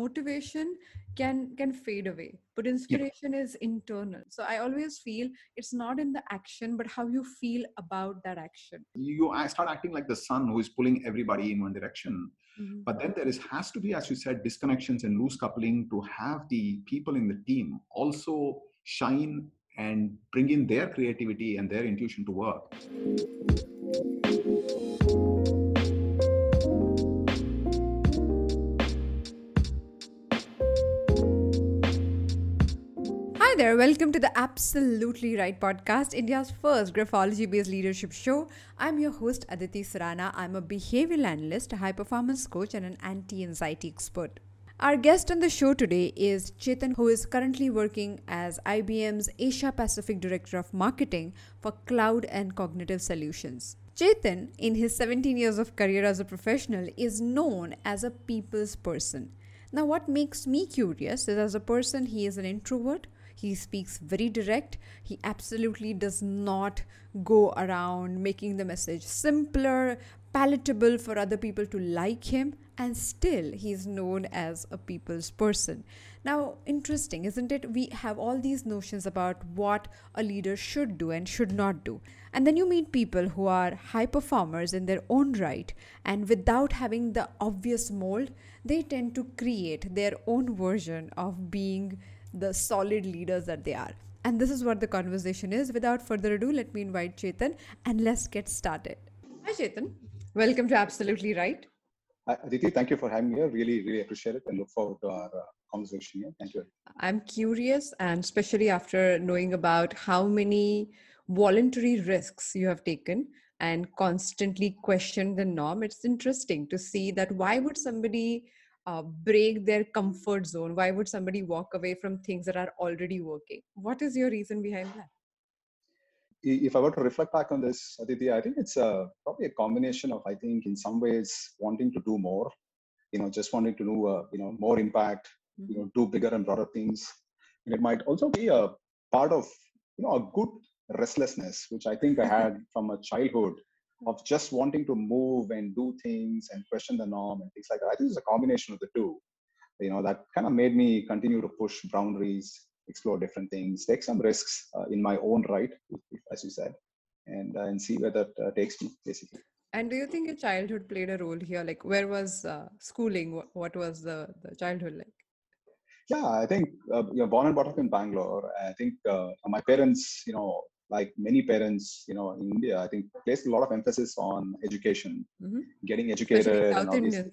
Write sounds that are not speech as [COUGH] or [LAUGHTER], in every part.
motivation can can fade away but inspiration is internal. So i always feel it's not in the action but how you feel about that action. You start acting like the sun who is pulling everybody in one direction. Mm-hmm. but then there is has to be as you said disconnections and loose coupling to have the people in the team also shine and bring in their creativity and their intuition to work there, welcome to the Absolutely Write podcast, India's first graphology based leadership show. I'm your host, Aditi Surana. I'm a behavioral analyst, a high performance coach, and an anti anxiety expert. Our guest on the show today is Chetan, who is currently working as IBM's Asia Pacific Director of Marketing for Cloud and Cognitive Solutions. Chetan, in his 17 years of career as a professional, is known as a people's person. Now, what makes me curious is as a person, he is an introvert he speaks very direct. He absolutely does not go around making the message simpler, palatable for other people to like him, and still he's known as a people's person. Now, interesting, isn't it? We have all these notions about what a leader should do and should not do. And then you meet people who are high performers in their own right, and without having the obvious mold, they tend to create their own version of being the solid leaders that they are. And this is what the conversation is. Without further ado, let me invite Chetan and let's get started. Hi, Chetan. Welcome to Absolutely Write. Hi, Aditi, thank you for having me here. Really, really appreciate it and look forward to our uh, conversation here. Thank you. I'm curious, and especially after knowing about how many voluntary risks you have taken and constantly question the norm, it's interesting to see that why would somebody uh, break their comfort zone? Why would somebody walk away from things that are already working? What is your reason behind that? If I were to reflect back on this, Aditi, I think it's a, probably a combination of, I think, in some ways, wanting to do more, you know, just wanting to do, uh, you know, more impact, mm-hmm. you know, do bigger and broader things. And it might also be a part of, you know, a good restlessness, which I think I had from a childhood of just wanting to move and do things and question the norm and things like that. I think it's a combination of the two. You know, that kind of made me continue to push boundaries, explore different things, take some risks uh, in my own right, as you said, and uh, and see where that uh, takes me, basically. And do you think your childhood played a role here? Like, where was uh, schooling? What, what was the, the childhood like? Yeah, I think uh, you're born and brought up in Bangalore. I think uh, my parents, you know, like many parents, you know, in India, I think placed a lot of emphasis on education, mm-hmm. getting educated, especially,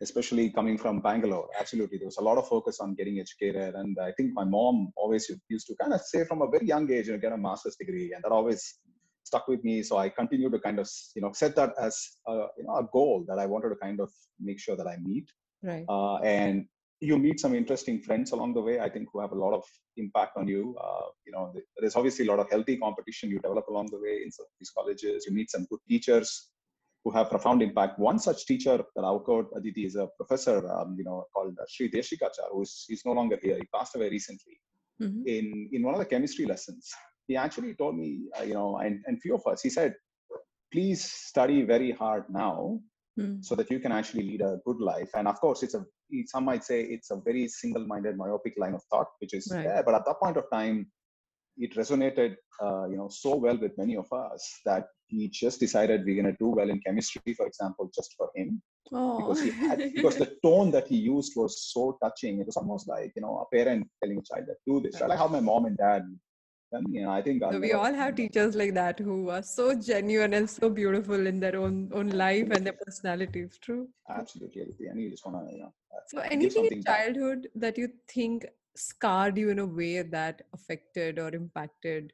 especially coming from Bangalore. Absolutely, there was a lot of focus on getting educated, and I think my mom always used to kind of say from a very young age, you know, get a master's degree, and that always stuck with me. So I continued to kind of, you know, set that as a, you know, a goal that I wanted to kind of make sure that I meet. Right. Uh, and you meet some interesting friends along the way i think who have a lot of impact on you. Uh, you know there's obviously a lot of healthy competition you develop along the way in some of these colleges. You meet some good teachers who have profound impact. One such teacher that i quote aditi is a professor um, you know called uh, Sri Deshikachar who's he's no longer here. He passed away recently. Mm-hmm. in in one of the chemistry lessons he actually told me uh, you know and, and few of us he said please study very hard now mm. so that you can actually lead a good life. And of course, it's a some might say it's a very single-minded, myopic line of thought, which is right. there. But at that point of time, it resonated, uh, you know, so well with many of us that he just decided we're going to do well in chemistry, for example, just for him. Oh. Because he had, because the [LAUGHS] tone that he used was so touching. It was almost like you know a parent telling a child that do this. Right. Like how my mom and dad you know, I think so we all have teachers like that who are so genuine and so beautiful in their own own life and their personalities. True. Absolutely, and you just want to, you know. Uh, so, anything in childhood back. that you think scarred you in a way that affected or impacted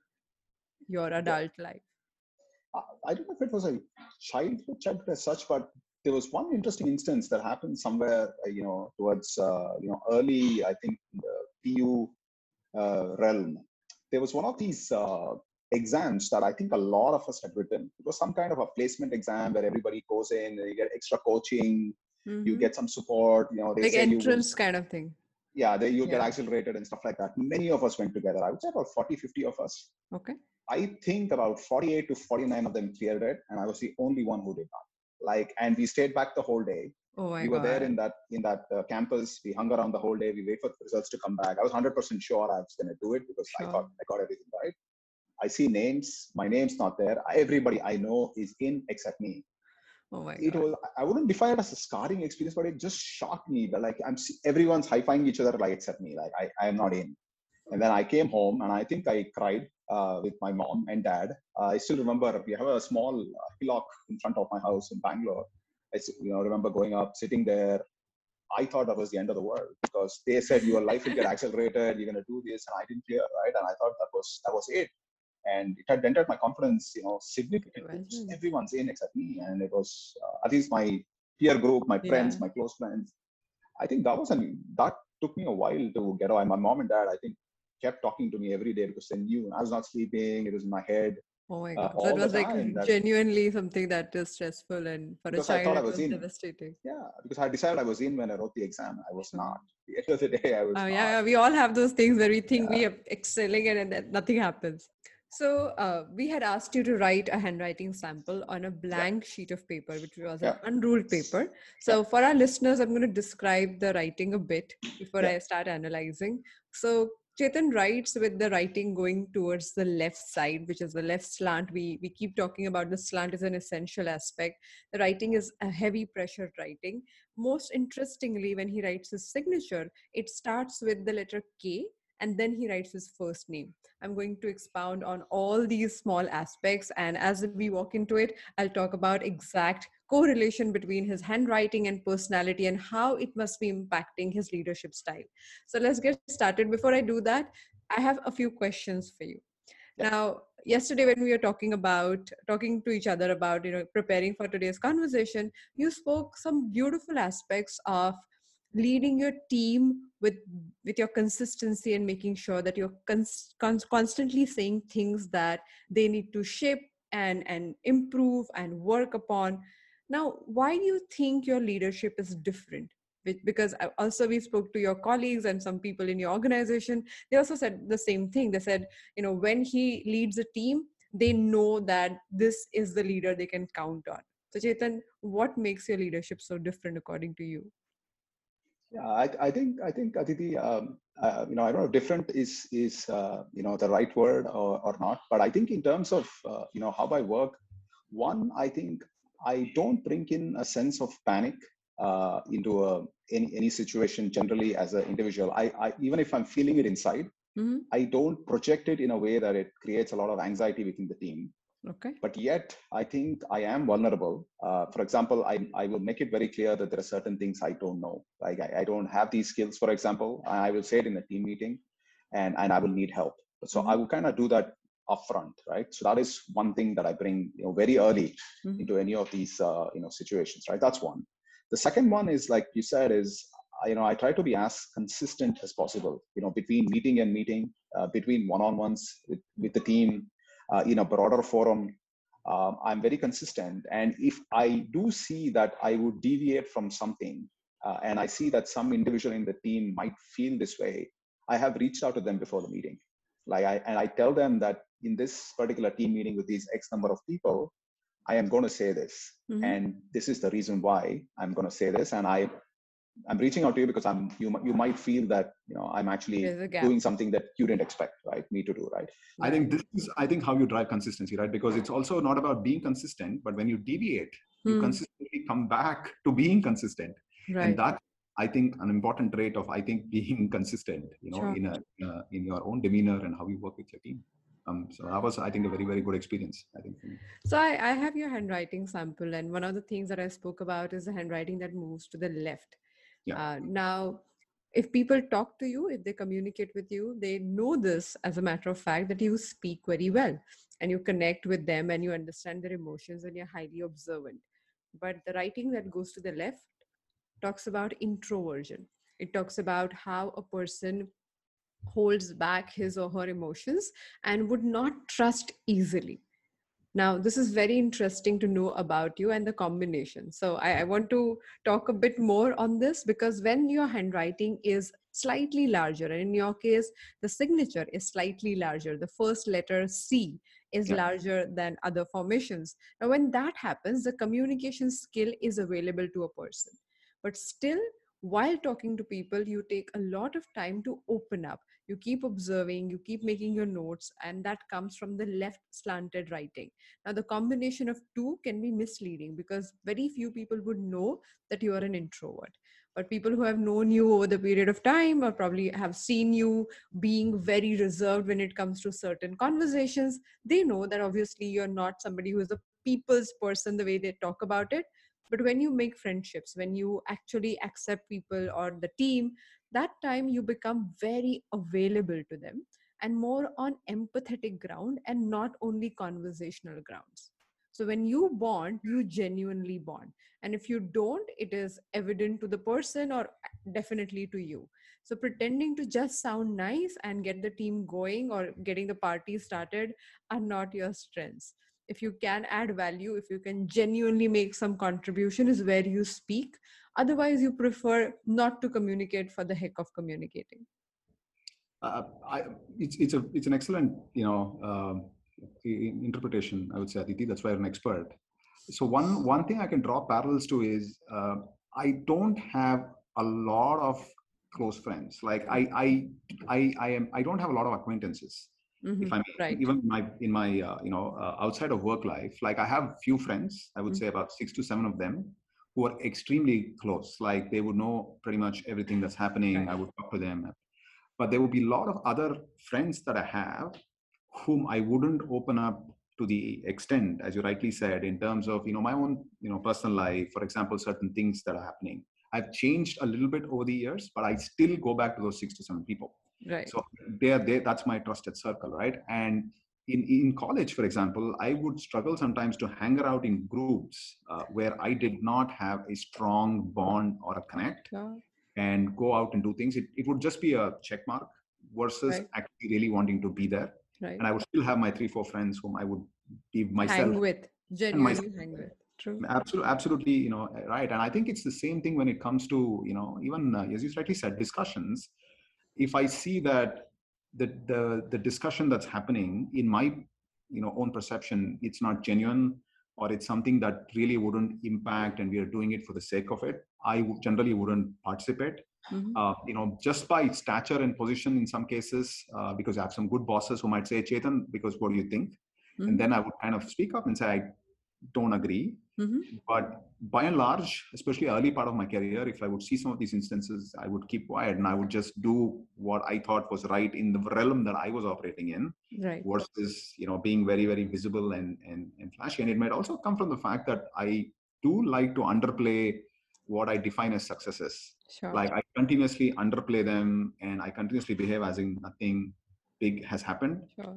your adult yeah. life? Uh, I don't know if it was a childhood childhood as such, but there was one interesting instance that happened somewhere, uh, you know, towards uh, you know early, I think, the PU uh, realm there was one of these uh, exams that I think a lot of us had written. It was some kind of a placement exam where everybody goes in, you get extra coaching, mm-hmm. you get some support, you know, like entrance kind of thing. Yeah, they, you yeah. get accelerated and stuff like that. Many of us went together. I would say about 40, 50 of us. Okay. I think about 48 to 49 of them cleared it, and I was the only one who did not. Like, and we stayed back the whole day. Oh my we were God. there in that in that uh, campus. We hung around the whole day. We wait for the results to come back. I was 100% sure I was going to do it because I thought I got everything right. I see names. My name's not there. Everybody I know is in except me. oh my It God. was. I wouldn't define it as a scarring experience, but it just shocked me that like I'm see- everyone's high fiving each other like except me. Like I, I am not in. And then I came home and I think I cried uh, with my mom and dad. Uh, I still remember we have a small uh, hillock in front of my house in Bangalore. I you know remember going up, sitting there. I thought that was the end of the world because they said your life will get accelerated. You're going to do this, and I didn't hear right. And I thought that was that was it. And it had dented my confidence, you know, significantly. Imagine. Everyone's in except me, and it was uh, at least my peer group, my friends, Yeah. my close friends. I think that was an that took me a while to get away. My mom and dad, I think, kept talking to me every day because they knew I was not sleeping. It was in my head Oh my uh, God. So it was like that- genuinely something that is stressful and for a I child thought I was was in. devastating. Yeah, because I decided I was in when I wrote the exam. I was not. [LAUGHS] At the end of the day, I was Oh not. yeah, yeah, we all have those things where we think we are excelling and, and then nothing happens. So uh, we had asked you to write a handwriting sample on a blank sheet of paper, which was Yeah. an unruled paper. So for our listeners, I'm going to describe the writing a bit before Yeah. I start analyzing. So Chetan writes with the writing going towards the left side, which is the left slant. We we keep talking about the slant is an essential aspect. The writing is a heavy pressure writing. Most interestingly, when he writes his signature, it starts with the letter K and then he writes his first name. I'm going to expound on all these small aspects. And as we walk into it, I'll talk about exact correlation between his handwriting and personality and how it must be impacting his leadership style. So let's get started. Before I do that, I have a few questions for you. Yeah. Now, yesterday when we were talking about talking to each other about you know preparing for today's conversation, you spoke some beautiful aspects of leading your team with with your consistency and making sure that you're cons- cons- constantly saying things that they need to shape and and improve and work upon now why do you think your leadership is different? Because also we spoke to your colleagues and some people in your organization they also said the same thing. They said you know when he leads a team they know that this is the leader they can count on. So chetan what makes your leadership so different according to you? Yeah, I, I think I think Aditi, um, uh, you know, I don't know if different is is uh, you know the right word or, or not, but I think in terms of uh, you know how I work, one I think I don't bring in a sense of panic uh, into a any any situation generally as an individual. I, I even if I'm feeling it inside, Mhm. I don't project it in a way that it creates a lot of anxiety within the team. okay but yet i think i am vulnerable uh, for example I, I will make it very clear that there are certain things i don't know like I, I don't have these skills for example i will say it in a team meeting and and i will need help so Mhm. i will kind of do that upfront right? So that is one thing that i bring you know very early Mhm. into any of these uh, you know situations right? That's one. The second one is like you said is you know i try to be as consistent as possible you know between meeting and meeting uh, between one-on-ones with, with the team uh, in a broader forum. Um, i'm very consistent and if i do see that i would deviate from something uh, and i see that some individual in the team might feel this way i have reached out to them before the meeting. Like i and i tell them that in this particular team meeting with these x number of people i am going to say this Mhm. and this is the reason why i'm going to say this and i i'm reaching out to you because i'm you, you might feel that you know i'm actually there's a gap doing something that you didn't expect right me to do right I think this is I think how you drive consistency, right? Because it's also not about being consistent, but when you deviate, you Hmm. consistently come back to being consistent, right and that I think an important trait of I think [LAUGHS] being consistent, you know, Sure. in a uh, in your own demeanor and how you work with your team. Um, so that was I think a very very good experience. I think. So I, I have your handwriting sample, and one of the things that I spoke about is the handwriting that moves to the left. Yeah. Uh, now, if people talk to you, if they communicate with you, they know this as a matter of fact that you speak very well and you connect with them and you understand their emotions and you're highly observant. But the writing that goes to the left talks about introversion. It talks about how a person holds back his or her emotions and would not trust easily. Now, this is very interesting to know about you and the combination. So, I, I want to talk a bit more on this because when your handwriting is slightly larger, and in your case, the signature is slightly larger, the first letter C is Yeah. larger than other formations. Now, when that happens, the communication skill is available to a person. but still while talking to people you take a lot of time to open up you keep observing you keep making your notes and that comes from the left slanted writing. Now the combination of two can be misleading because very few people would know that you are an introvert. But people who have known you over the period of time or probably have seen you being very reserved when it comes to certain conversations they know that obviously you're not somebody who is a people's person the way they talk about it. But when you make friendships when you actually accept people or the team that time you become very available to them and more on empathetic ground and not only conversational grounds. So when you bond you genuinely bond. And if you don't it is evident to the person or definitely to you. So pretending to just sound nice and get the team going or getting the party started are not your strengths. If you can add value if you can genuinely make some contribution is where you speak otherwise you prefer not to communicate for the heck of communicating uh, I, it's, it's a it's an excellent you know um, interpretation i would say aditi that's why you're an expert so one one thing i can draw parallels to is uh, i don't have a lot of close friends like i i i, I am i don't have a lot of acquaintances mm-hmm. if i'm right. even my in my uh, you know uh, outside of work life like i have few friends i would mm-hmm. say about six to seven of them who are extremely close. Like they would know pretty much everything that's happening. Right. i would talk to them. But there would be a lot of other friends that i have whom i wouldn't open up to the extent as you rightly said in terms of you know my own you know personal life for example certain things that are happening. I've changed a little bit over the years but i still go back to those six to seven people. Right. So they're there that's my trusted circle right? And in, in college for example i would struggle sometimes to hang out in groups uh, where i did not have a strong bond or a connect and go out and do things it, it would just be a check mark versus right. actually really wanting to be there right. and i would still have my three four friends whom i would be myself hang with genuinely hang with True. Absolutely, absolutely. You know, right. And I think it's the same thing when it comes to you know even uh, as you rightly said, discussions if i see that the, the the discussion that's happening in my you know own perception it's not genuine or it's something that really wouldn't impact and we are doing it for the sake of it i generally wouldn't participate mm-hmm. uh, you know just by stature and position in some cases uh, because i have some good bosses who might say chetan because what do you think mm-hmm. and then i would kind of speak up and say i don't agree mm-hmm. but by and large, especially early part of my career, if I would see some of these instances, I would keep quiet and I would just do what I thought was right in the realm that I was operating in, right. versus you know being very very visible and and and flashy. And it might also come from the fact that I do like to underplay what I define as successes. Sure. Like I continuously underplay them and I continuously behave as if nothing big has happened. Sure.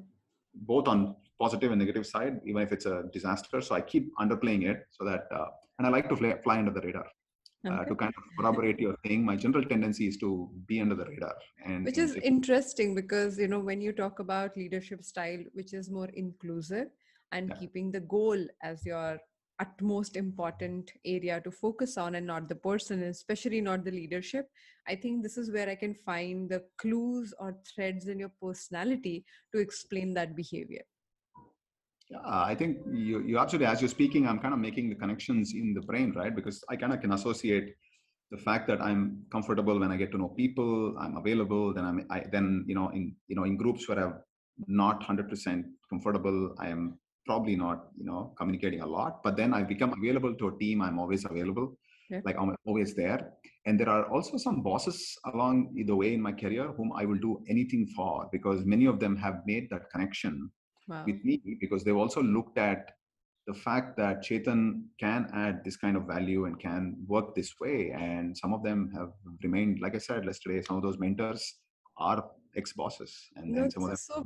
Both on positive and negative side, even if it's a disaster. So I keep underplaying it so that uh, and I like to fly, fly under the radar. Uh, to kind of corroborate your thing my general tendency is to be under the radar and which is interesting because you know when you talk about leadership style which is more inclusive and yeah. keeping the goal as your utmost important area to focus on and not the person especially not the leadership i think this is where i can find the clues or threads in your personality to explain that behavior yeah, I think you, you absolutely, as you're speaking, I'm kind of making the connections in the brain, right? Because I kind of can associate the fact that I'm comfortable when I get to know people, I'm available, then I'm, I, then, you know, in, you know, in groups where I'm not 100% comfortable, I am probably not, you know, communicating a lot, but then I mm-hmm. become available to a team. I'm always available. Like I'm always there. And there are also some bosses along the way in my career whom I will do anything for because many of them have made that connection wow. with me because they've also looked at the fact that Chetan can add this kind of value and can work this way. And some of them have remained, like I said yesterday, some of those mentors are ex bosses. And then some of them. So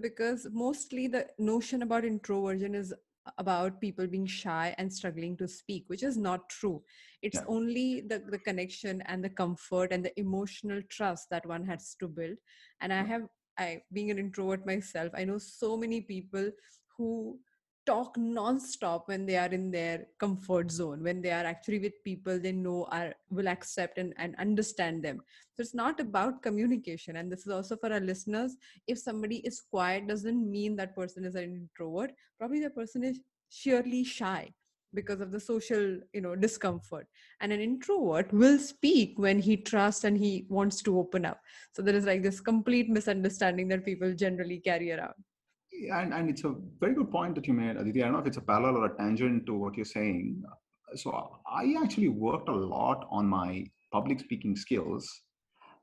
because mostly the notion about introversion is about people being shy and struggling to speak which is not true. It's yeah. only the, the connection and the comfort and the emotional trust that one has to build. And i have I being an introvert myself, I know so many people who talk non-stop when they are in their comfort zone when they are actually with people they know are will accept and, and understand them. So it's not about communication and this is also for our listeners. If somebody is quiet doesn't mean that person is an introvert. Probably the person is sheerly shy because of the social you know discomfort. And an introvert will speak when he trusts and he wants to open up. So there is like this complete misunderstanding that people generally carry around and, and it's a very good point that you made aditi i don't know if it's a parallel or a tangent to what you're saying so i actually worked a lot on my public speaking skills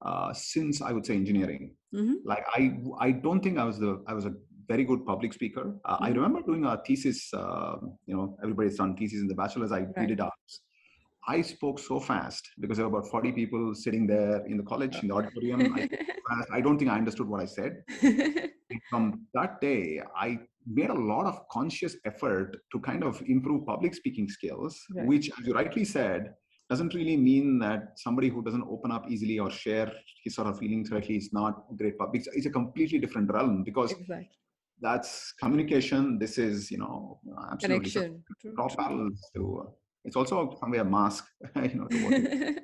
uh, since I would say engineering. Mm-hmm. Like I, I don't think I was the I was a very good public speaker. Uh, mm-hmm. I remember doing a thesis. Uh, you know, everybody's done thesis in the bachelor's. I right. did it I spoke so fast because there were about 40 people sitting there in the college in the auditorium. I, I don't think I understood what I said. [LAUGHS] From that day, I made a lot of conscious effort to kind of improve public speaking skills, right. which, as you rightly said, doesn't really mean that somebody who doesn't open up easily or share his sort of feelings correctly is not a great public. It's a completely different realm because exactly. that's communication. This is, you know, absolutely connection. Top parallels to. Uh, It's also some way a mask, [LAUGHS] you know. [LAUGHS]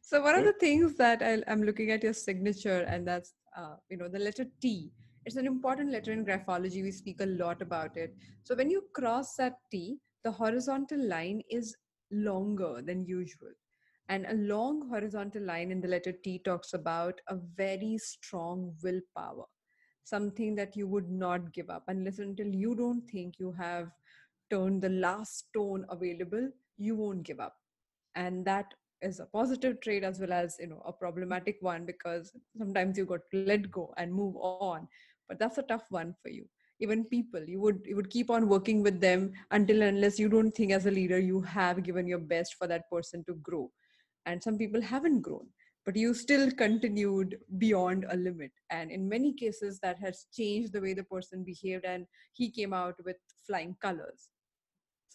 so, so, one of the things that I, am looking at your signature, and that's uh, you know the letter T. It's an important letter in graphology. We speak a lot about it. So when you cross that T, the horizontal line is longer than usual. And a long horizontal line in the letter T talks about a very strong willpower, something that you would not give up unless until you don't think you have turned the last stone available, you won't give up. And that is a positive trait as well as you know a problematic one because sometimes you got to let go and move on. But that's a tough one for you. Even people you would you would keep on working with them until unless you don't think as a leader you have given your best for that person to grow. And some people haven't grown but you still continued beyond a limit. And in many cases that has changed the way the person behaved and he came out with flying colors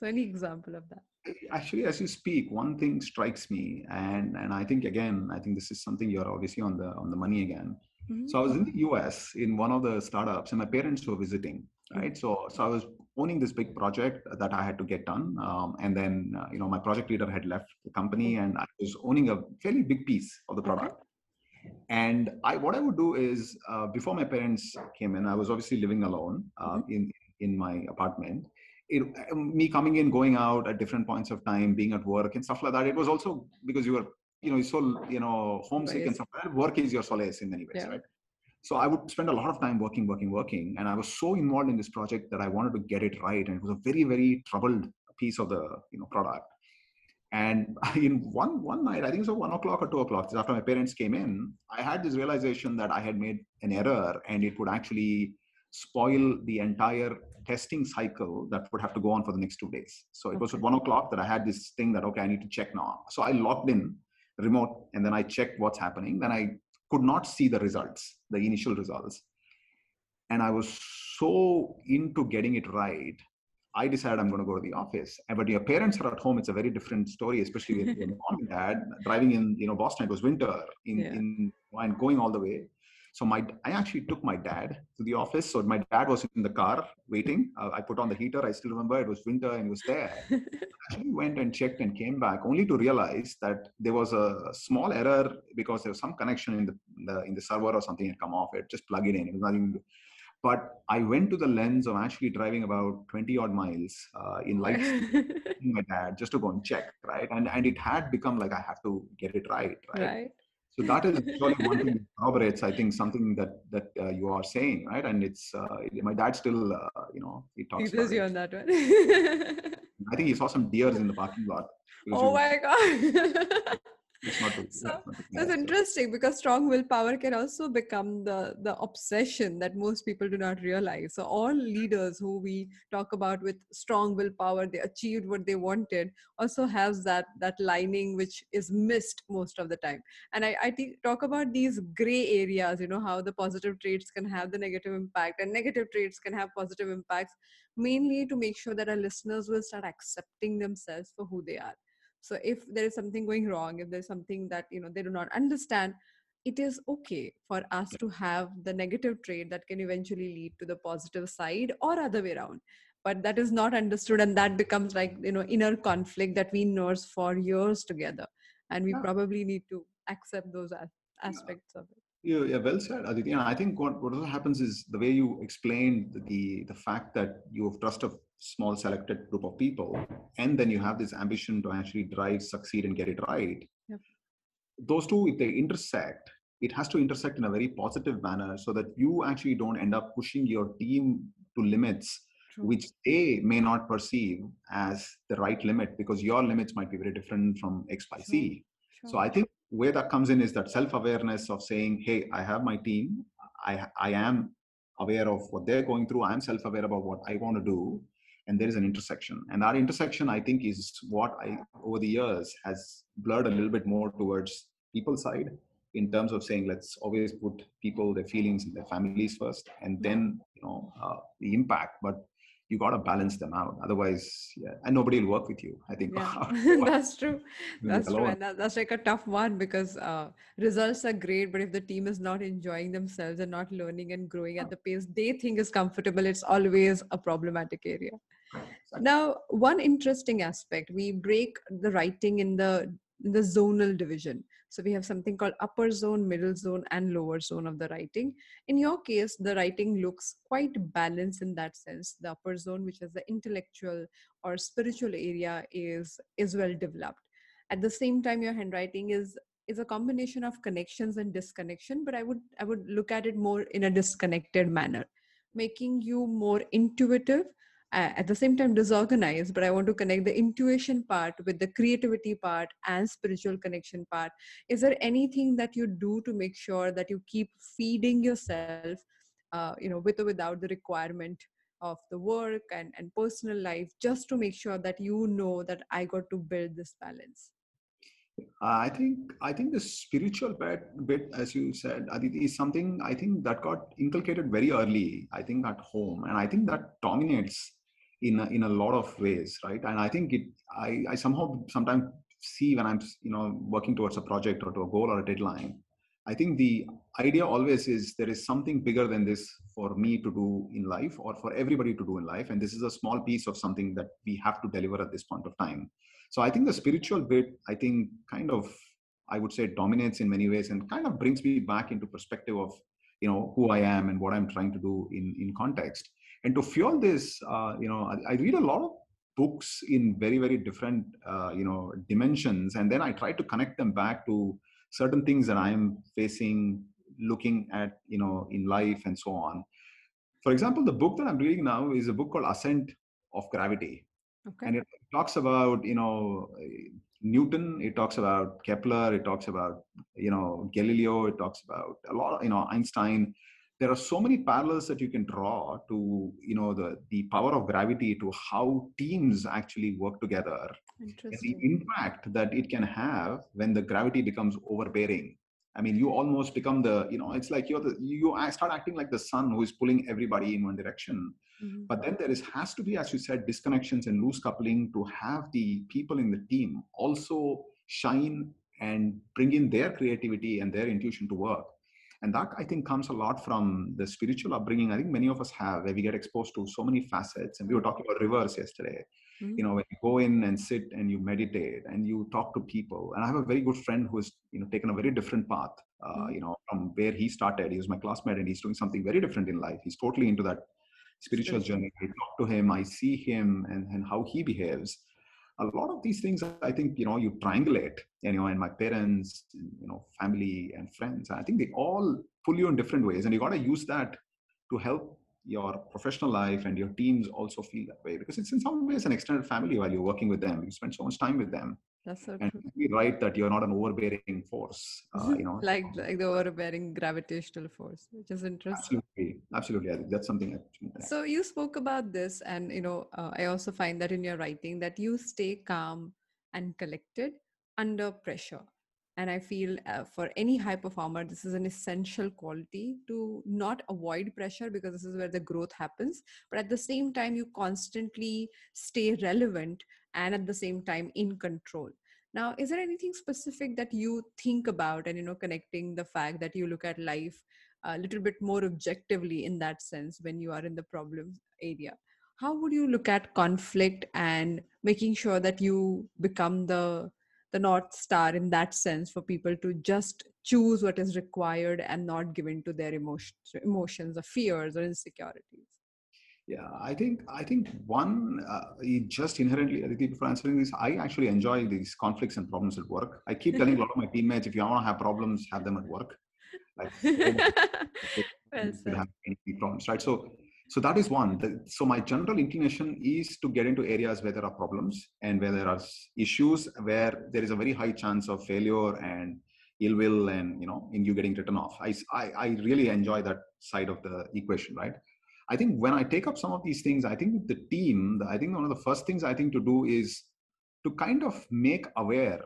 so any example of that actually as you speak one thing strikes me and and i think again i think this is something you're obviously on the on the money again Mm-hmm. So I was in the US in one of the startups, and my parents were visiting. Right, so so I was owning this big project that I had to get done, um, and then uh, you know my project leader had left the company, and I was owning a fairly big piece of the product. Okay. And I what I would do is uh, before my parents came in, I was obviously living alone uh, mm-hmm. in in my apartment. It, um, me coming in, going out at different points of time, being at work and stuff like that. It was also because you were you know, so you know, homesick and stuff. Work is your solace in many ways, yeah. right? So I would spend a lot of time working, working, working, and I was so involved in this project that I wanted to get it right, and it was a very, very troubled piece of the you know product. And [LAUGHS] in one one night, I think it was one o'clock or two o'clock, after my parents came in, I had this realization that I had made an error, and it would actually spoil the entire testing cycle that would have to go on for the next two days. So it was at one o'clock that I had this thing that okay, I need to check now. So I logged in remote and then I checked what's happening. Then I could not see the results, the initial results. And I was so into getting it right. I decided I'm going to go to the office. But your parents are at home. It's a very different story, especially with your [LAUGHS] mom and dad driving in, you know, Boston. It was winter in, yeah. in and going all the way. So my, I actually took my dad to the office. So my dad was in the car waiting. Uh, I put on the heater. I still remember it was winter and he was there. [LAUGHS] I actually went and checked and came back only to realize that there was a small error because there was some connection in the, the in the server or something had come off. It just plug it in. It was nothing. But I went to the lens of actually driving about 20 odd miles uh, in lights [LAUGHS] my dad just to go and check, right? And and it had become like I have to get it right, right? Right so that is actually one thing that corroborates, I think, something that that uh, you are saying, right? And it's uh, my dad still, uh, you know, he talks. He you on that one. I think he saw some deers in the parking lot. Oh my god! [LAUGHS] so that's interesting because strong willpower can also become the the obsession that most people do not realize. So all leaders who we talk about with strong willpower they achieved what they wanted also has that that lining which is missed most of the time. And i i talk about these gray areas you know how the positive traits can have the negative impact and negative traits can have positive impacts mainly to make sure that our listeners will start accepting themselves for who they are so if there is something going wrong if there's something that you know they do not understand it is okay for us to have the negative trait that can eventually lead to the positive side or other way around but that is not understood and that becomes like you know inner conflict that we nurse for years together and we yeah. probably need to accept those aspects yeah. of it yeah, yeah, well said, Aditi. And I think what, what also happens is the way you explained the the fact that you have trust of small selected group of people and then you have this ambition to actually drive succeed and get it right. Yep. those two if they intersect it has to intersect in a very positive manner so that you actually don't end up pushing your team to limits True. which they may not perceive as the right limit because your limits might be very different from x by z. So i think where that comes in is that self-awareness of saying hey i have my team. I i am aware of what they're going through. I'm self-aware about what i want to do and there is an intersection. And that intersection i think is what i over the years has blurred a little bit more towards people side in terms of saying let's always put people their feelings and their families first and then you know uh, the impact. But you got to balance them out. Otherwise yeah and nobody will work with you i think. [LAUGHS] Yeah [LAUGHS] that's true. [LAUGHS] That's true and that, that's like a tough one because uh, results are great but if the team is not enjoying themselves and not learning and growing at the pace they think is comfortable it's always a problematic area. Exactly. now one interesting aspect we break the writing in the the zonal division. So we have something called upper zone middle zone and lower zone of the writing. In your case the writing looks quite balanced in that sense. The upper zone which is the intellectual or spiritual area is is well developed. At the same time your handwriting is is a combination of connections and disconnection but i would i would look at it more in a disconnected manner making you more intuitive at the same time disorganized but i want to connect the intuition part with the creativity part and spiritual connection part is there anything that you do to make sure that you keep feeding yourself uh, you know with or without the requirement of the work and, and personal life just to make sure that you know that i got to build this balance I think I think the spiritual bit, bit as you said, Aditi, is something I think that got inculcated very early. I think at home, and I think that dominates in a, in a lot of ways, right? And I think it I, I somehow sometimes see when I'm you know working towards a project or to a goal or a deadline. I think the idea always is there is something bigger than this for me to do in life or for everybody to do in life, and this is a small piece of something that we have to deliver at this point of time so i think the spiritual bit i think kind of i would say dominates in many ways and kind of brings me back into perspective of you know who i am and what i'm trying to do in in context and to fuel this uh, you know I, I read a lot of books in very very different uh, you know dimensions and then i try to connect them back to certain things that i'm facing looking at you know in life and so on. For example the book that i'm reading now is a book called ascent of gravity. Okay. And it talks about you know newton it talks about kepler it talks about you know galileo it talks about a lot of you know einstein there are so many parallels that you can draw to you know the the power of gravity to how teams actually work together. And the impact that it can have when the gravity becomes overbearing. I mean you almost become the you know it's like you're the you start acting like the sun who is pulling everybody in one direction. Mhm. but then there is has to be as you said disconnections and loose coupling to have the people in the team also shine and bring in their creativity and their intuition to work and that i think comes a lot from the spiritual upbringing i think many of us have where we get exposed to so many facets. And we were talking about rivers yesterday. Mhm. you know when you go in and sit and you meditate and you talk to people. And i have a very good friend who's you know taken a very different path uh, Mhm. you know from where he started. He was my classmate and he's doing something very different in life. He's totally into that spiritual Spiritual. journey. I talk to him i see him and, and how he behaves a lot of these things i think you know you triangulate you know and my parents you know family and friends i think they all pull you in different ways and you got to use that to help your professional life and your teams also feel that way because it's in some ways an extended family while you're working with them. You spend so much time with them that's so and true. you're right that you're not an overbearing force uh, [LAUGHS] you know? Like like the overbearing gravitational force which is interesting. Absolutely absolutely I think that's something that, so you spoke about this and you know uh, i also find that in your writing that you stay calm and collected under pressure. And i feel uh, for any high performer this is an essential quality to not avoid pressure because this is where the growth happens. But at the same time you constantly stay relevant and at the same time in control. Now is there anything specific that you think about and you know connecting the fact that you look at life a little bit more objectively in that sense when you are in the problem area? How would you look at conflict and making sure that you become the the north star in that sense for people to just choose what is required and not given to their emotions emotions or fears or insecurities Yeah, I think I think one uh, just inherently, Aditi, before answering this, I actually enjoy these conflicts and problems at work. I keep telling a lot of my teammates, if you want to have problems, have them at work. Like, [LAUGHS] well have any problems, right? So, so that is one. So my general inclination is to get into areas where there are problems and where there are issues where there is a very high chance of failure and ill will and you know in you getting written off. I, I, I really enjoy that side of the equation, right? I think when I take up some of these things, I think with the team, I think one of the first things I think to do is to kind of make aware,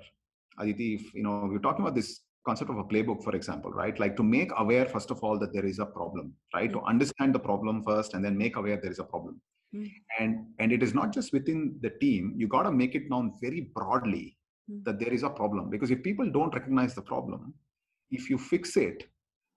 Aditi, if, you know, we're talking about this concept of a playbook, for example, right? Like to make aware, first of all, that there is a problem, right? Mm-hmm. To understand the problem first and then make aware there is a problem. Mm-hmm. And, and it is not just within the team, you got to make it known very broadly mm-hmm. that there is a problem. Because if people don't recognize the problem, if you fix it,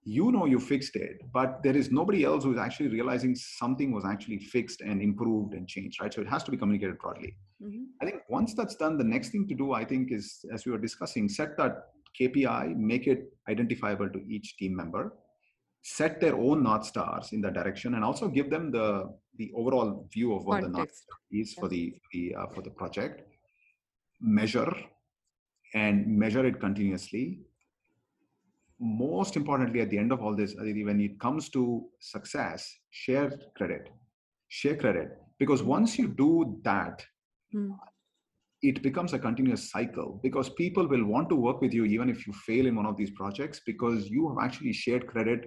you know you fixed it but there is nobody else who is actually realizing something was actually fixed and improved and changed right so it has to be communicated broadly mm-hmm. i think once that's done the next thing to do i think is as we were discussing set that kpi make it identifiable to each team member set their own north stars in that direction and also give them the the overall view of what Context. the north star is for the the uh, for the project measure and measure it continuously most importantly, at the end of all this, when it comes to success, share credit. Share credit. Because once you do that, mm. it becomes a continuous cycle because people will want to work with you even if you fail in one of these projects because you have actually shared credit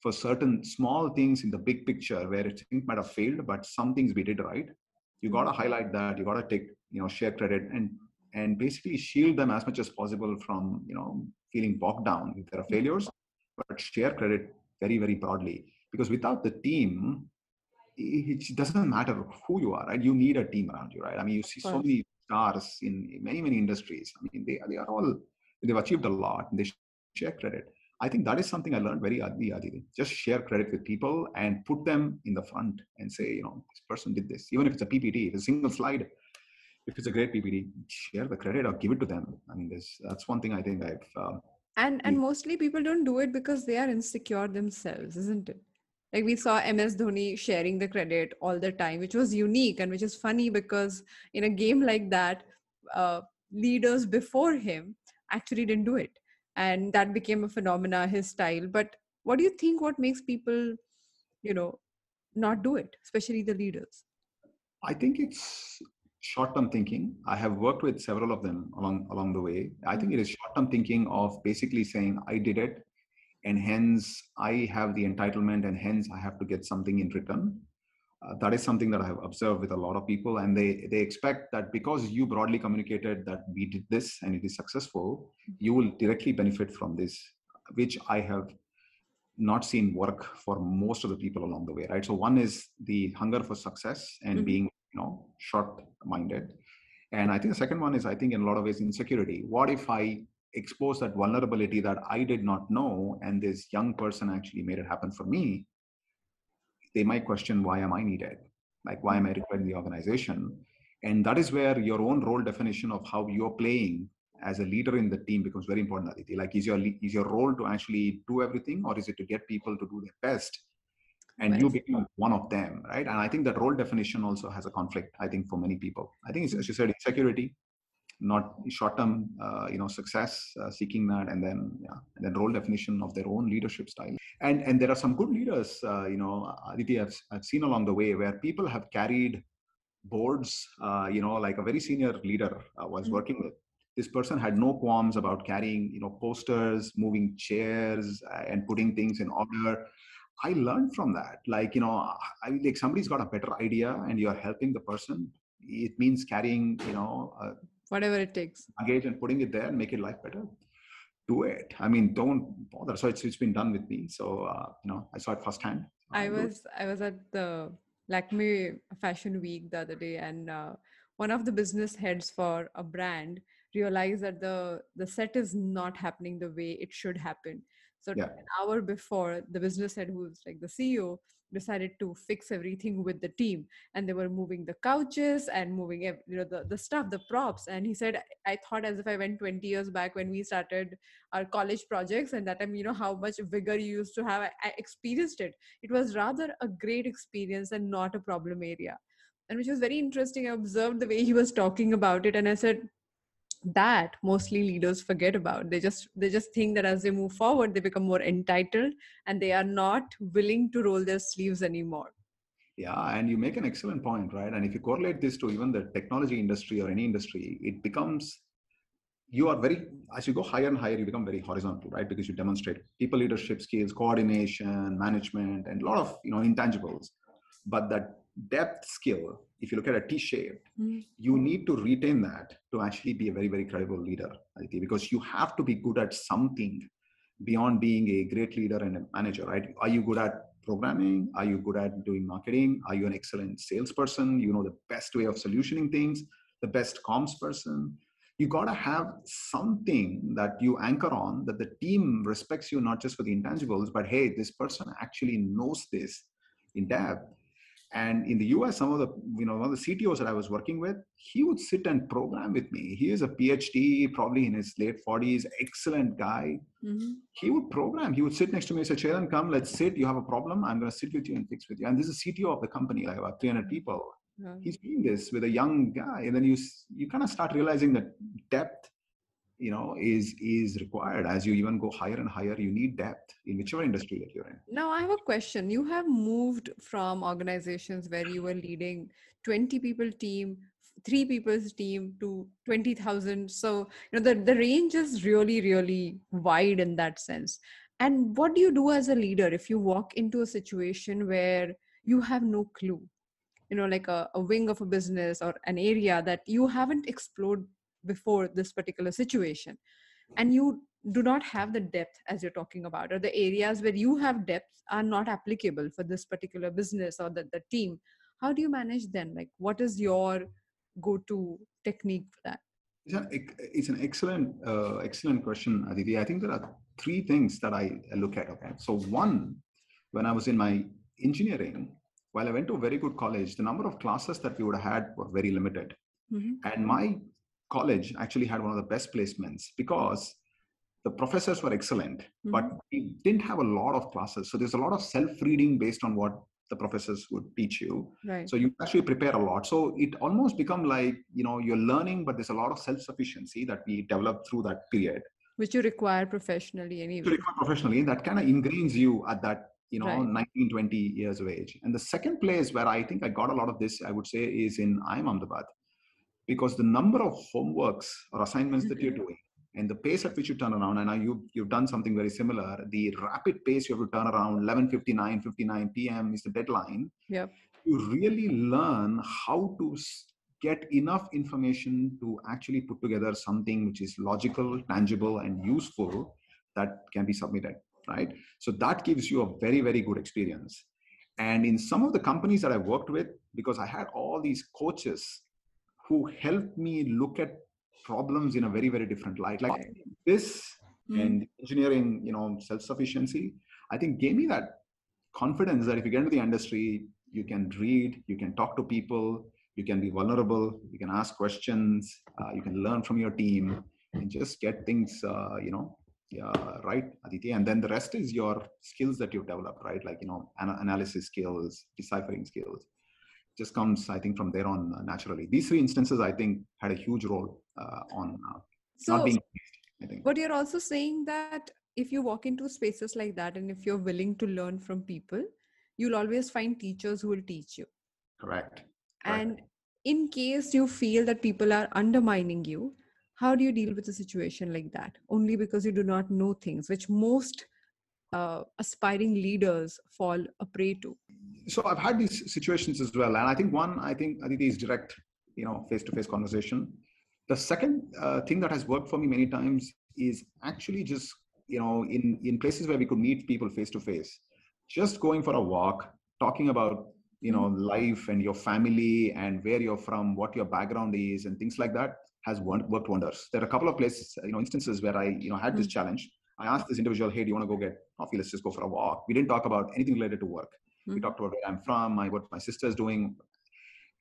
for certain small things in the big picture where it might have failed, but some things we did right. You got to hmm. highlight that. You got to take, you know, share credit and and basically shield them as much as possible from, you know, feeling bogged down if there are mm-hmm. failures, but share credit very, very broadly. Because without the team, it doesn't matter who you are, right? You need a team around you, right? I mean, you see so many stars in many, many industries. I mean, they, they are all, they've achieved a lot and they share credit. I think that is something I learned very early, Aditi. Just share credit with people and put them in the front and say, you know, this person did this. Even if it's a PPT, if it's a single slide, if it's a great PPT, share the credit or give it to them. I mean, this that's one thing I think I've. Uh, and and mostly people don't do it because they are insecure themselves, isn't it? Like we saw MS Dhoni sharing the credit all the time, which was unique and which is funny because in a game like that, uh, leaders before him actually didn't do it, and that became a phenomena, his style. But what do you think? What makes people, you know, not do it, especially the leaders? I think it's short-term thinking. I have worked with several of them along along the way. I think it is short-term thinking of basically saying I did it, and hence I have the entitlement, and hence I have to get something in return. Uh, that is something that I have observed with a lot of people, and they they expect that because you broadly communicated that we did this and it is successful, you will directly benefit from this, which I have not seen work for most of the people along the way right so one is the hunger for success and mm-hmm. being know short minded and i think the second one is i think in a lot of ways insecurity. What if i expose that vulnerability that i did not know and this young person actually made it happen for me? They might question why am i needed? Like why am i required in the organization? And that is where your own role definition of how you're playing as a leader in the team becomes very important Aditi. like is your is your role to actually do everything or is it to get people to do their best and right. you become one of them right? And i think that role definition also has a conflict i think for many people. I think it's, as you said insecurity not short-term uh, you know success uh, seeking that and then yeah and then role definition of their own leadership style. And and there are some good leaders uh, you know Aditi I've, I've seen along the way where people have carried boards uh, you know like a very senior leader uh, was mm-hmm. working with. This person had no qualms about carrying you know posters moving chairs uh, and putting things in order I learned from that. Like, you know, I like somebody's got a better idea and you're helping the person. It means carrying, you know, uh, whatever it takes, engage and putting it there and make it life better. Do it. I mean, don't bother. So it's, it's been done with me. So, uh, you know, I saw it firsthand. I was, I was at the Lakme Fashion Week the other day and uh, one of the business heads for a brand realized that the the set is not happening the way it should happen so Yeah. an hour before the business head who's like the ceo decided to fix everything with the team. And they were moving the couches and moving you know the, the stuff the props. And he said i thought as if i went 20 years back when we started our college projects and that time you know how much vigor you used to have. I, I experienced it. It was rather a great experience and not a problem area. And which was very interesting. I observed the way he was talking about it and i said that mostly leaders forget about they just they just think that as they move forward they become more entitled and they are not willing to roll their sleeves anymore Yeah, and you make an excellent point, right? And if you correlate this to even the technology industry or any industry, it becomes you are very as you go higher and higher, you become very horizontal, right? Because you demonstrate people leadership skills, coordination, management, and a lot of you know intangibles. But that depth skill, if you look at a T-shape, Mhm. you need to retain that to actually be a very, very credible leader, Aditi, because you have to be good at something beyond being a great leader and a manager, right? Are you good at programming? Are you good at doing marketing? Are you an excellent salesperson? You know the best way of solutioning things, the best comms person. You got to have something that you anchor on that the team respects you not just for the intangibles, but hey, this person actually knows this in depth. And in the US, some of the, you know, one of the CTOs that I was working with, he would sit and program with me. He is a PhD, probably in his late 40s, excellent guy Mhm. he would program. He would sit next to me and say, Chetan, come, let's sit. You have a problem. I'm going to sit with you and fix with you. And this is CTO of the company, like about 300 people. Yeah. He's doing this with a young guy. And then you, you kind of start realizing the depth, you know, is, is required as you even go higher and higher. You need depth in whichever industry that you're in. Now, I have a question. You have moved from organizations where you were leading 20 people team, three people's team to 20,000. So, you know, the, the range is really, really wide in that sense. And what do you do as a leader if you walk into a situation where you have no clue? You know, like a, a wing of a business or an area that you haven't explored before this particular situation. And you do not have the depth as you're talking about or the areas where you have depth are not applicable for this particular business or the, the team how do you manage then like what is your go-to technique for that It's an, it's an excellent, uh, excellent question, Aditi. I think there are three things that I look at. Okay. So one, when I was in my engineering, while I went to a very good college, the number of classes that we would have had were very limited. Mhm. And my college actually had one of the best placements because the professors were excellent, but mm-hmm. we didn't have a lot of classes. So there's a lot of self-reading based on what the professors would teach you. right So you actually prepare a lot. So it almost become like, you know, you're learning, but there's a lot of self-sufficiency that we developed through that period. which you require professionally To anyway record professionally, that kind of ingrains you at that, you know, Right. 19, 20 years of age. And the second place where I think I got a lot of this, I would say, is in IIM Ahmedabad. Because the number of homeworks or assignments that you're Mhm. doing and the pace at which you turn around, and you've, you've done something very similar, the rapid pace you have to turn around, 11.59, 59 p.m. is the deadline. Yep. You really learn how to get enough information to actually put together something which is logical, tangible, and useful that can be submitted, right? So that gives you a very, very good experience. And in some of the companies that I worked with, because I had all these coaches who helped me look at problems in a very, very different light. Like this Mhm. and engineering, you know, self-sufficiency, I think gave me that confidence that if you get into the industry, you can read, you can talk to people, you can be vulnerable, you can ask questions, uh, you can learn from your team, and just get things, uh, you know, yeah, right, Aditi. And then the rest is your skills that you've developed, right? Like you know, ana- analysis skills, deciphering skills. Just comes, I think, from there on uh, naturally. These three instances, I think, had a huge role uh, on uh, so not being. I think. but you're also saying that if you walk into spaces like that and if you're willing to learn from people you'll always find teachers who will teach you Correct. Correct. and in case you feel that people are undermining you how do you deal with a situation like that only because you do not know things which most uh, aspiring leaders fall a prey to so I've had these situations as well, and I think one, I think Aditi is direct, you know, face-to-face conversation. The second uh, thing that has worked for me many times is actually just, you know, in in places where we could meet people face-to-face, just going for a walk, talking about, you know, life and your family and where you're from, what your background is, and things like that has worked wonders. There are a couple of places, you know, instances where I, you know, had this mm-hmm. challenge. I asked this individual, "Hey, do you want to go get coffee? Let's just go for a walk." We didn't talk about anything related to work. Mm-hmm. We talked about where I'm from, my, what my sister's doing,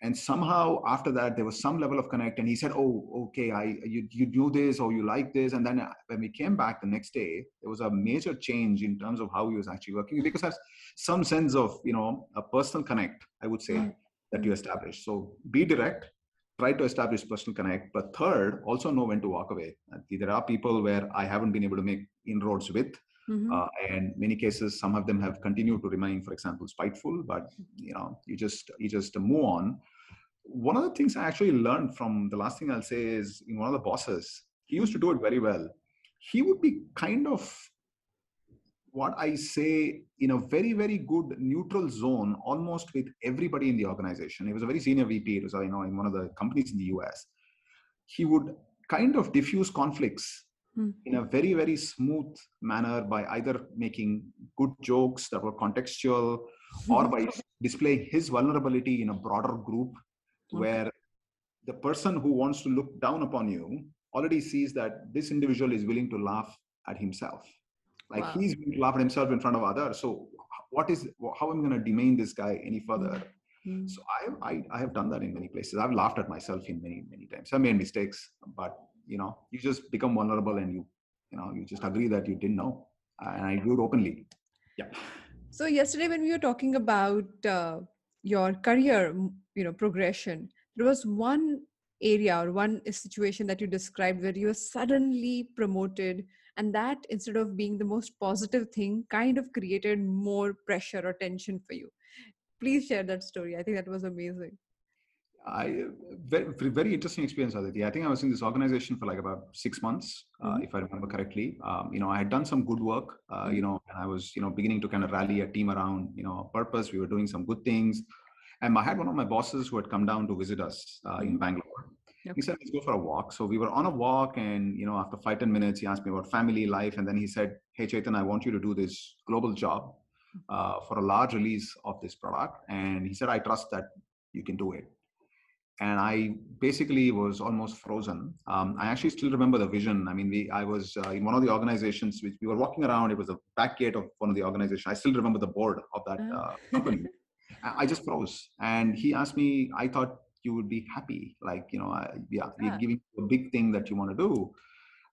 and somehow after that there was some level of connect. And he said, "Oh, okay, I you you do this or you like this." And then uh, when we came back the next day, there was a major change in terms of how he was actually working because there's some sense of you know a personal connect. I would say. Mm-hmm that you establish. So be direct, try to establish personal connect. But third, also know when to walk away. There are people where I haven't been able to make inroads with. Mm-hmm. Uh, and many cases, some of them have continued to remain, for example, spiteful. But you know, you just you just move on. One of the things I actually learned from the last thing I'll say is in one of the bosses, he used to do it very well. He would be kind of what I say in a very, very good neutral zone, almost with everybody in the organization. He was a very senior VP, it was, you know, in one of the companies in the US. He would kind of diffuse conflicts mm. in a very, very smooth manner by either making good jokes that were contextual [LAUGHS] or by displaying his vulnerability in a broader group mm. where the person who wants to look down upon you already sees that this individual is willing to laugh at himself like wow. he's going to laugh at himself in front of others. So what is how am I going to demean this guy any further? Mm-hmm. So I, I I have done that in many places. I've laughed at myself in many many times. I made mistakes, but you know you just become vulnerable and you you know you just agree that you didn't know, and I do it openly. Yeah. So yesterday when we were talking about uh, your career, you know progression, there was one area or one situation that you described where you were suddenly promoted and that instead of being the most positive thing kind of created more pressure or tension for you please share that story i think that was amazing I very, very interesting experience, Aditi. I think I was in this organization for like about six months, uh, mm-hmm. uh, if I remember correctly. Um, you know, I had done some good work. Uh, mm-hmm. You know, and I was you know beginning to kind of rally a team around you know a purpose. We were doing some good things, and I had one of my bosses who had come down to visit us uh, in mm-hmm. Bangalore, He said, let's go for a walk. So we were on a walk and, you know, after five ten minutes, he asked me about family life. And then he said, hey, Chetan, I want you to do this global job uh, for a large release of this product. And he said, I trust that you can do it. And I basically was almost frozen. Um, I actually still remember the vision. I mean, we, I was uh, in one of the organizations which we were walking around. It was the back gate of one of the organizations. I still remember the board of that uh, uh company. [LAUGHS] I just froze. And he asked me, I thought you would be happy. Like you know I, yeah, yeah. we're giving you a big thing that you want to do.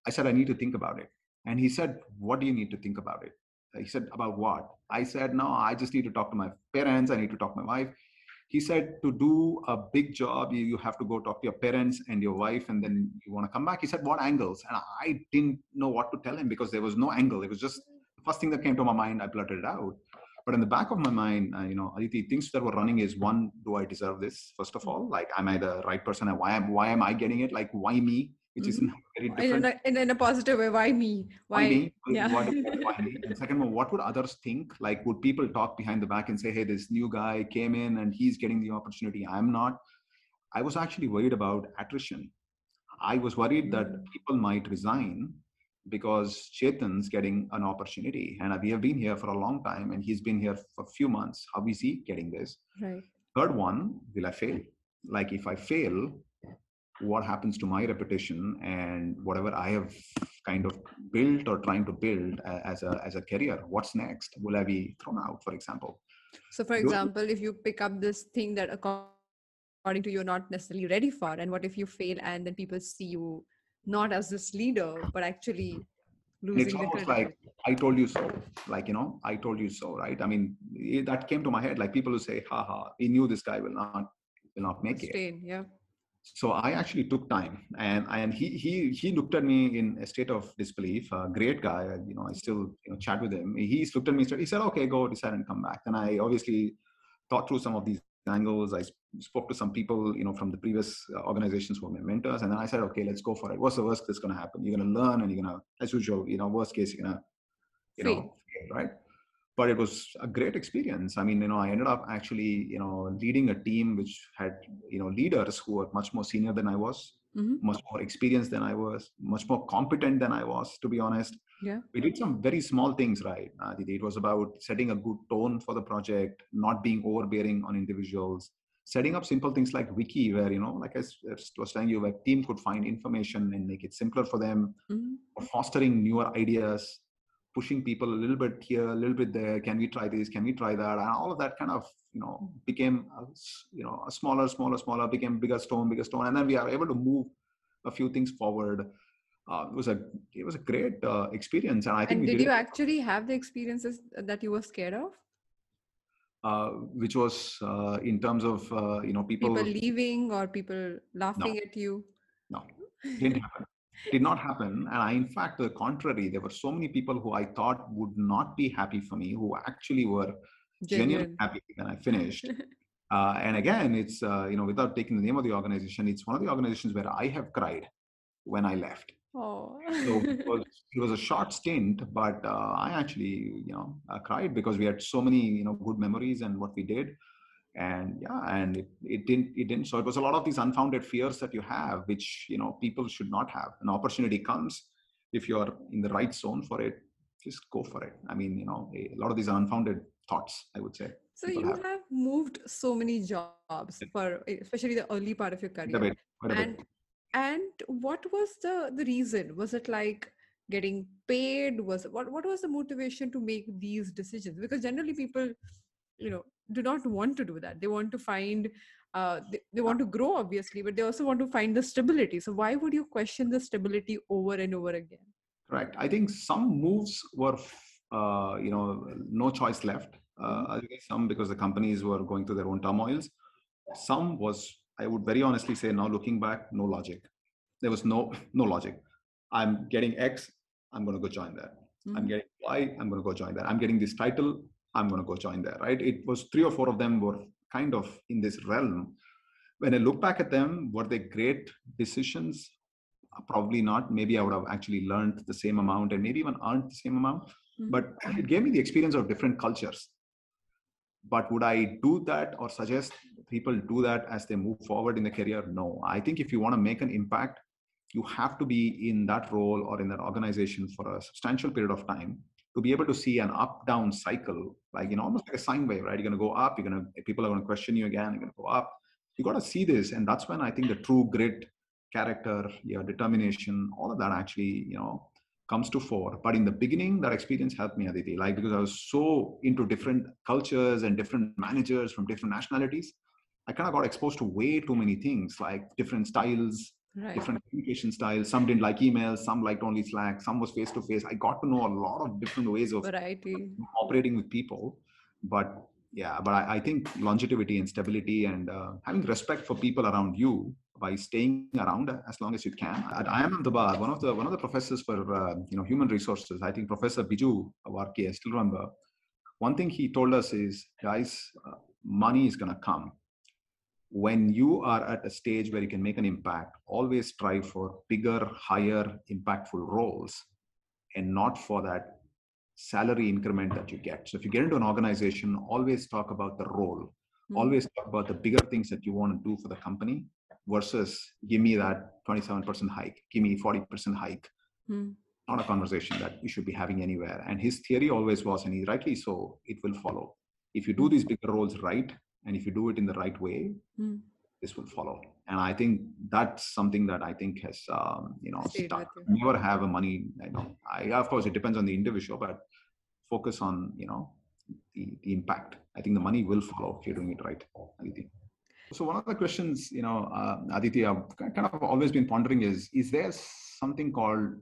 I said i need to think about it. And he said what do you need to think about it? He said about what? I said no i just need to talk to my parents. I need to talk to my wife. He said to do a big job you, you have to go talk to your parents and your wife and then you want to come back. He said what angles? And i didn't know what to tell him because there was no angle. It was just the first thing that came to my mind i blurted it out but in the back of my mind, uh, you know, Aditi, things that were running is one, do I deserve this? First of all, like, am I the right person? And why am why am I getting it? Like, why me? Which mm-hmm. is very different. In a, in a, positive way, why me? Why, why me? Yeah. Why, why me? And [LAUGHS] second one, what would others think? Like, would people talk behind the back and say, hey, this new guy came in and he's getting the opportunity, I'm not? I was actually worried about attrition. I was worried that mm. people might resign because Chetan's getting an opportunity. And we have been here for a long time and he's been here for a few months. How is he getting this? Right. Third one, will I fail? Like if I fail, what happens to my reputation and whatever I have kind of built or trying to build as a as a career? What's next? Will I be thrown out, for example? So, for example, if you pick up this thing that according to you, you're not necessarily ready for, and what if you fail and then people see you not as this leader, but actually losing it's almost like I told you so. Like, you know, I told you so, right? I mean, it, that came to my head. Like people who say, haha, we knew this guy will not will not make Sustain, it. Yeah. So I actually took time, and and he he he looked at me in a state of disbelief. A great guy, you know. I still you know chat with him. He looked at me. He said, "Okay, go decide and come back." And I obviously thought through some of these angles. I spoke to some people, you know, from the previous uh, organizations who were my mentors, and then I said, okay, let's go for it. What's the worst that's going to happen? You're going to learn, and you're going to, as usual, you know, worst case, you're going to, you know, right? But it was a great experience. I mean, you know, I ended up actually, you know, leading a team which had, you know, leaders who were much more senior than I was, mm-hmm. much more experienced than I was, much more competent than I was, to be honest. Yeah. We did some very small things, right? Uh, it was about setting a good tone for the project, not being overbearing on individuals, setting up simple things like wiki where you know like i was telling you where team could find information and make it simpler for them mm-hmm. or fostering newer ideas pushing people a little bit here a little bit there. Can we try this? Can we try that? And all of that kind of you know became a, you know a smaller smaller smaller became bigger stone bigger stone. And then we are able to move a few things forward. Uh, it was a it was a great uh, experience. And i think and did, did you it. actually have the experiences that you were scared of? Uh, which was uh, in terms of uh, you know people people leaving or people laughing no. at you? No. Didn't happen did not happen and I, in fact the contrary there were so many people who i thought would not be happy for me who actually were Genuine. genuinely happy when i finished [LAUGHS] uh, and again it's uh, you know without taking the name of the organization it's one of the organizations where i have cried when i left Oh. so it [LAUGHS] was, it was, a short stint, but uh, I actually, you know, I cried because we had so many, you know, good memories and what we did, and yeah, and it, it didn't, it didn't. So it was a lot of these unfounded fears that you have, which you know people should not have. An opportunity comes if you are in the right zone for it, just go for it. I mean, you know, a lot of these unfounded thoughts, I would say. So you have. have. moved so many jobs for, eh, especially the early part of your career, bit, and and what was the the reason was it like getting paid was what what was the motivation to make these decisions because generally people you know do not want to do that. They want to find uh, they, they want to grow obviously but they also want to find the stability. So why would you question the stability over and over again? Right i think some moves were uh, you know no choice left. Uh, mm-hmm. some because the companies were going through their own turmoils. Some was I would very honestly say now looking back, no logic. There was no [LAUGHS] no logic. I'm getting X, I'm going to go join that. Mm-hmm. I'm getting Y, I'm going to go join that. I'm getting this title, I'm going to go join there. Right? It was three or four of them were kind of in this realm. When I look back at them, were they great decisions? Probably not. Maybe I would have actually learned the same amount and maybe even earned the same amount. Mm-hmm. But it gave me the experience of different cultures but would i do that or suggest people do that as they move forward in the career no i think if you want to make an impact you have to be in that role or in that organization for a substantial period of time to be able to see an up down cycle like you know almost like a sine wave right you're to go up you're to people are to question you again you're to go up you got to see this and that's when i think the true grit character your determination all of that actually you know comes to fore. But in the beginning, that experience helped me, Aditi, like because I was so into different cultures and different managers from different nationalities. I kind of got exposed to way too many things, like different styles, right. different communication styles. Some didn't like emails, some liked only Slack, some was face to face. I got to know a lot of different ways of Variety. operating with people. But yeah, but I, I think longevity and stability and uh, having respect for people around you by staying around as long as you can. At IIM Ahmedabad, one of the one of the professors for uh, you know human resources, I think Professor Biju Varkkey, I still remember. One thing he told us is, guys, uh, money is going to come. When you are at a stage where you can make an impact, always strive for bigger, higher, impactful roles, and not for that salary increment that you get. So if you get into an organization, always talk about the role. Mm-hmm. Always talk about the bigger things that you want to do for the company versus give me that 27% hike, give me 40% hike. Mm. Not a conversation that you should be having anywhere. And his theory always was, and he rightly so, it will follow. If you do these bigger roles right, and if you do it in the right way, mm. this will follow. And I think that's something that I think has, um, you know, stuck. never have a money. You know, I, of course it depends on the individual, but focus on, you know, the, the impact. I think the money will follow if you're doing it right. I think. So one of the questions, you know, uh, Aditi, I've kind of always been pondering is, is there something called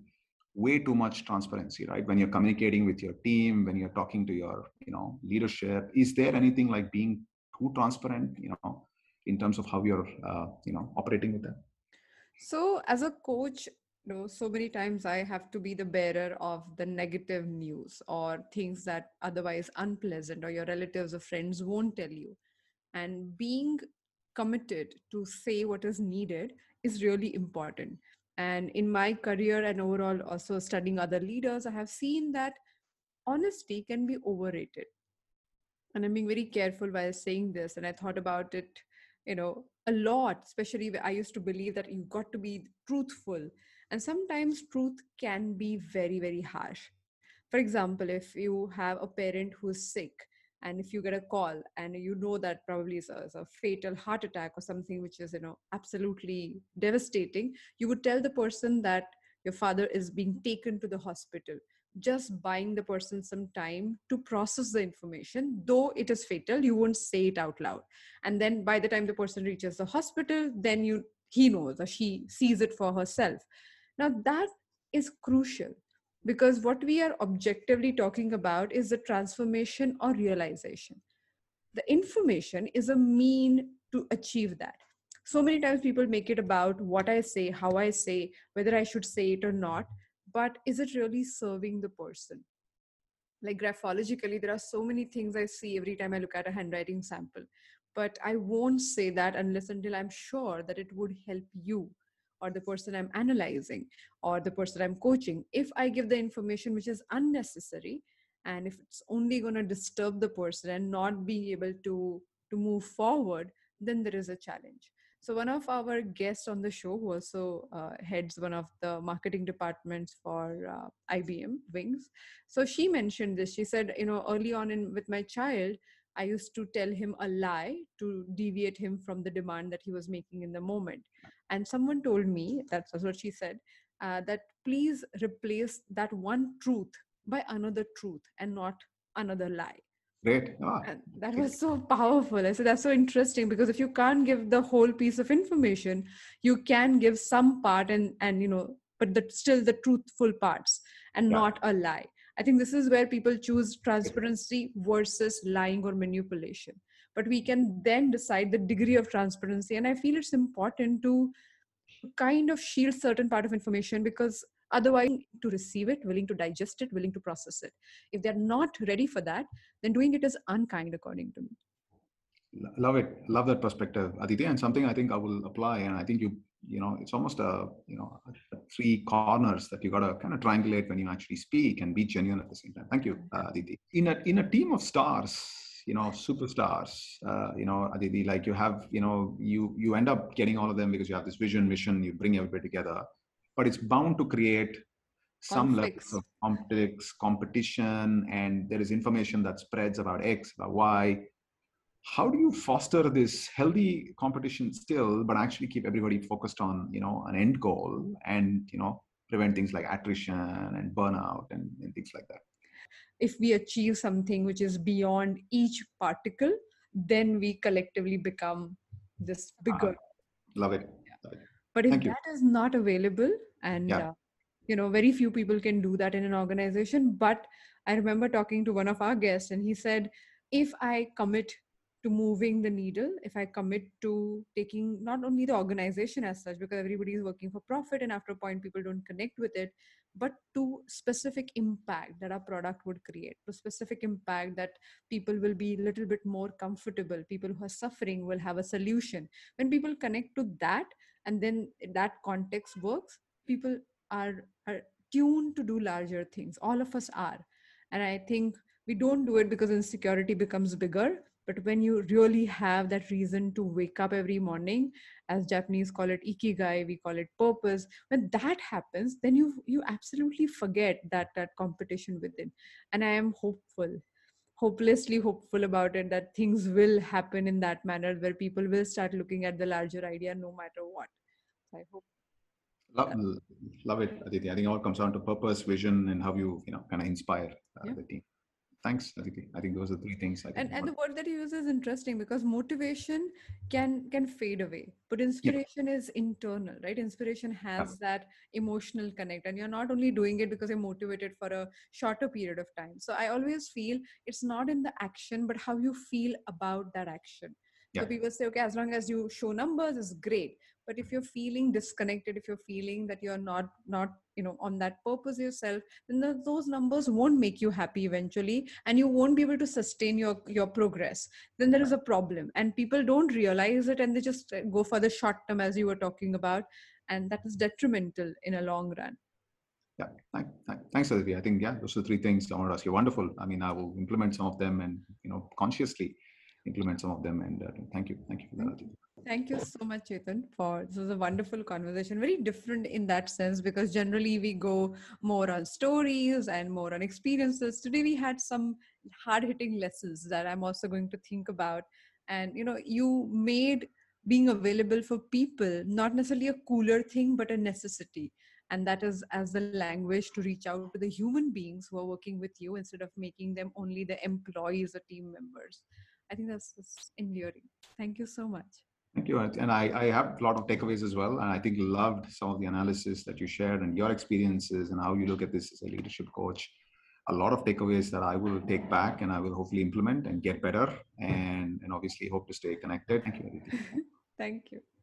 way too much transparency, right? When you're communicating with your team, when you're talking to your, you know, leadership, is there anything like being too transparent, you know, in terms of how you're, uh, you know, operating with them? So as a coach, you know, so many times I have to be the bearer of the negative news or things that otherwise unpleasant or your relatives or friends won't tell you. And being committed to say what is needed is really important and in my career and overall also studying other leaders i have seen that honesty can be overrated and i'm being very careful while saying this and i thought about it you know a lot especially i used to believe that you got to be truthful. And sometimes truth can be very very harsh. For example if you have a parent who's sick and if you get a call and you know that probably is a, is a, fatal heart attack or something which is you know absolutely devastating you would tell the person that your father is being taken to the hospital just buying the person some time to process the information though it is fatal you won't say it out loud. And then by the time the person reaches the hospital then you he knows or she sees it for herself. Now that is crucial because what we are objectively talking about is the transformation or realization. The information is a mean to achieve that. So many times people make it about what i say how i say whether i should say it or not but is it really serving the person? Like graphologically there are so many things i see every time i look at a handwriting sample but i won't say that unless until i'm sure that it would help you or the person i'm analyzing or the person i'm coaching. If i give the information which is unnecessary and if it's only going to disturb the person and not being able to to move forward then there is a challenge so one of our guests on the show who also uh, heads one of the marketing departments for uh, IBM Wings. So she mentioned this. She said, you know, early on in with my child, I used to tell him a lie to deviate him from the demand that he was making in the moment. And someone told me, that's what she said, uh, that please replace that one truth by another truth and not another lie. Great. Oh. that was so powerful. I said that's so interesting because if you can't give the whole piece of information, you can give some part and and you know, but the still the truthful parts and yeah. not a lie. I think this is where people choose transparency versus lying or manipulation. But we can then decide the degree of transparency. And I feel it's important to kind of shield certain part of information because otherwise to receive it willing to digest it willing to process it. If they're not ready for that then doing it is unkind according to me. Love it. Love that perspective aditi. And something i think i will apply and i think you you know it's almost a you know three corners that you got to kind of triangulate when you actually speak and be genuine at the same time. Thank you uh, aditi. In a in a team of stars you know superstars uh, you know aditi like you have you know you you end up getting all of them because you have this vision mission you bring everybody together but it's bound to create some levels of complex competition and there is information that spreads about x about y. How do you foster this healthy competition still but actually keep everybody focused on you know an end goal and you know prevent things like attrition and burnout and, and things like that? If we achieve something which is beyond each particle then we collectively become this bigger. uh, love it. But if that is not available and yeah. uh, you know very few people can do that in an organization but i remember talking to one of our guests and he said if i commit to moving the needle if i commit to taking not only the organization as such because everybody is working for profit and after a point people don't connect with it but to specific impact that our product would create to specific impact that people will be a little bit more comfortable people who are suffering will have a solution when people connect to that and then that context works people are are tuned to do larger things. All of us are. And i think we don't do it because insecurity becomes bigger but when you really have that reason to wake up every morning as japanese call it ikigai we call it purpose when that happens then you you absolutely forget that that competition within. And i am hopeful hopelessly hopeful about it that things will happen in that manner where people will start looking at the larger idea no matter what. I hope love, love it aditi. I think it all comes down to purpose vision and how you you know kind of inspire uh, yeah. the team. Thanks aditi. I think those are three things and, and the word that you use is interesting because motivation can can fade away but inspiration yeah. is internal right? Inspiration has yeah. that emotional connect and you're not only doing it because you're motivated for a shorter period of time. So i always feel it's not in the action but how you feel about that action. Yeah. so people say okay as long as you show numbers is great but if you're feeling disconnected if you're feeling that you're not not you know on that purpose yourself then the, those numbers won't make you happy eventually and you won't be able to sustain your your progress then there is a problem and people don't realize it and they just uh, go for the short term as you were talking about and that is detrimental in a long run yeah, thank, thank, thanks, Aditi. I think yeah, those are three things I want to ask you. Wonderful. I mean, I will implement some of them and you know consciously implement some of them. And uh, thank you, thank you for that. Thank you so much, Chetan, for this was a wonderful conversation. Very different in that sense because generally we go more on stories and more on experiences. Today we had some hard hitting lessons that I'm also going to think about. And you know, you made being available for people not necessarily a cooler thing, but a necessity. And that is as the language to reach out to the human beings who are working with you instead of making them only the employees or team members. I think that's, that's endearing. Thank you so much. Thank you. And I, I have a lot of takeaways as well. And I think loved some of the analysis that you shared and your experiences and how you look at this as a leadership coach. A lot of takeaways that I will take back and I will hopefully implement and get better and, and obviously hope to stay connected. Thank you. Thank you. [LAUGHS]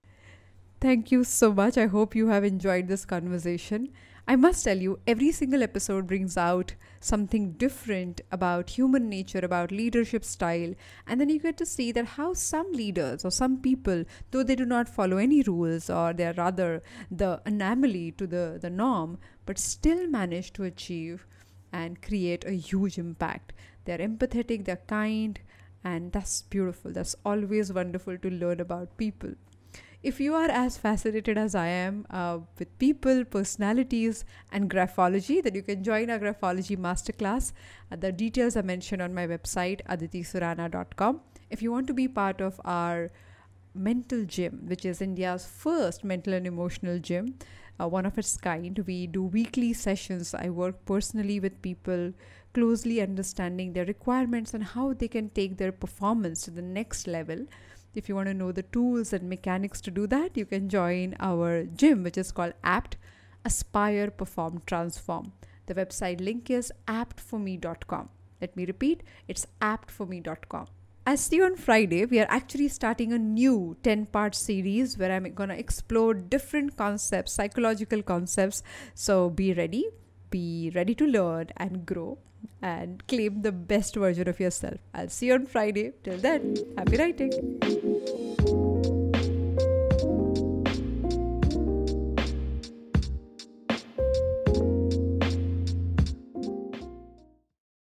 Thank you so much. I hope you have enjoyed this conversation. I must tell you, every single episode brings out something different about human nature, about leadership style, and then you get to see that how some leaders or some people, though they do not follow any rules or they are rather the anomaly to the, the norm, but still manage to achieve and create a huge impact. They're empathetic, they're kind, and that's beautiful. That's always wonderful to learn about people if you are as fascinated as I am uh, with people, personalities, and graphology, then you can join our graphology masterclass. Uh, the details are mentioned on my website, aditisurana.com. If you want to be part of our mental gym, which is India's first mental and emotional gym, uh, one of its kind, we do weekly sessions. I work personally with people, closely understanding their requirements and how they can take their performance to the next level if you want to know the tools and mechanics to do that, you can join our gym, which is called APT Aspire Perform Transform. The website link is aptforme.com. Let me repeat, it's aptforme.com. I'll see you on Friday. We are actually starting a new 10 part series where I'm going to explore different concepts, psychological concepts. So be ready, be ready to learn and grow and claim the best version of yourself. I'll see you on Friday. Till then, happy writing.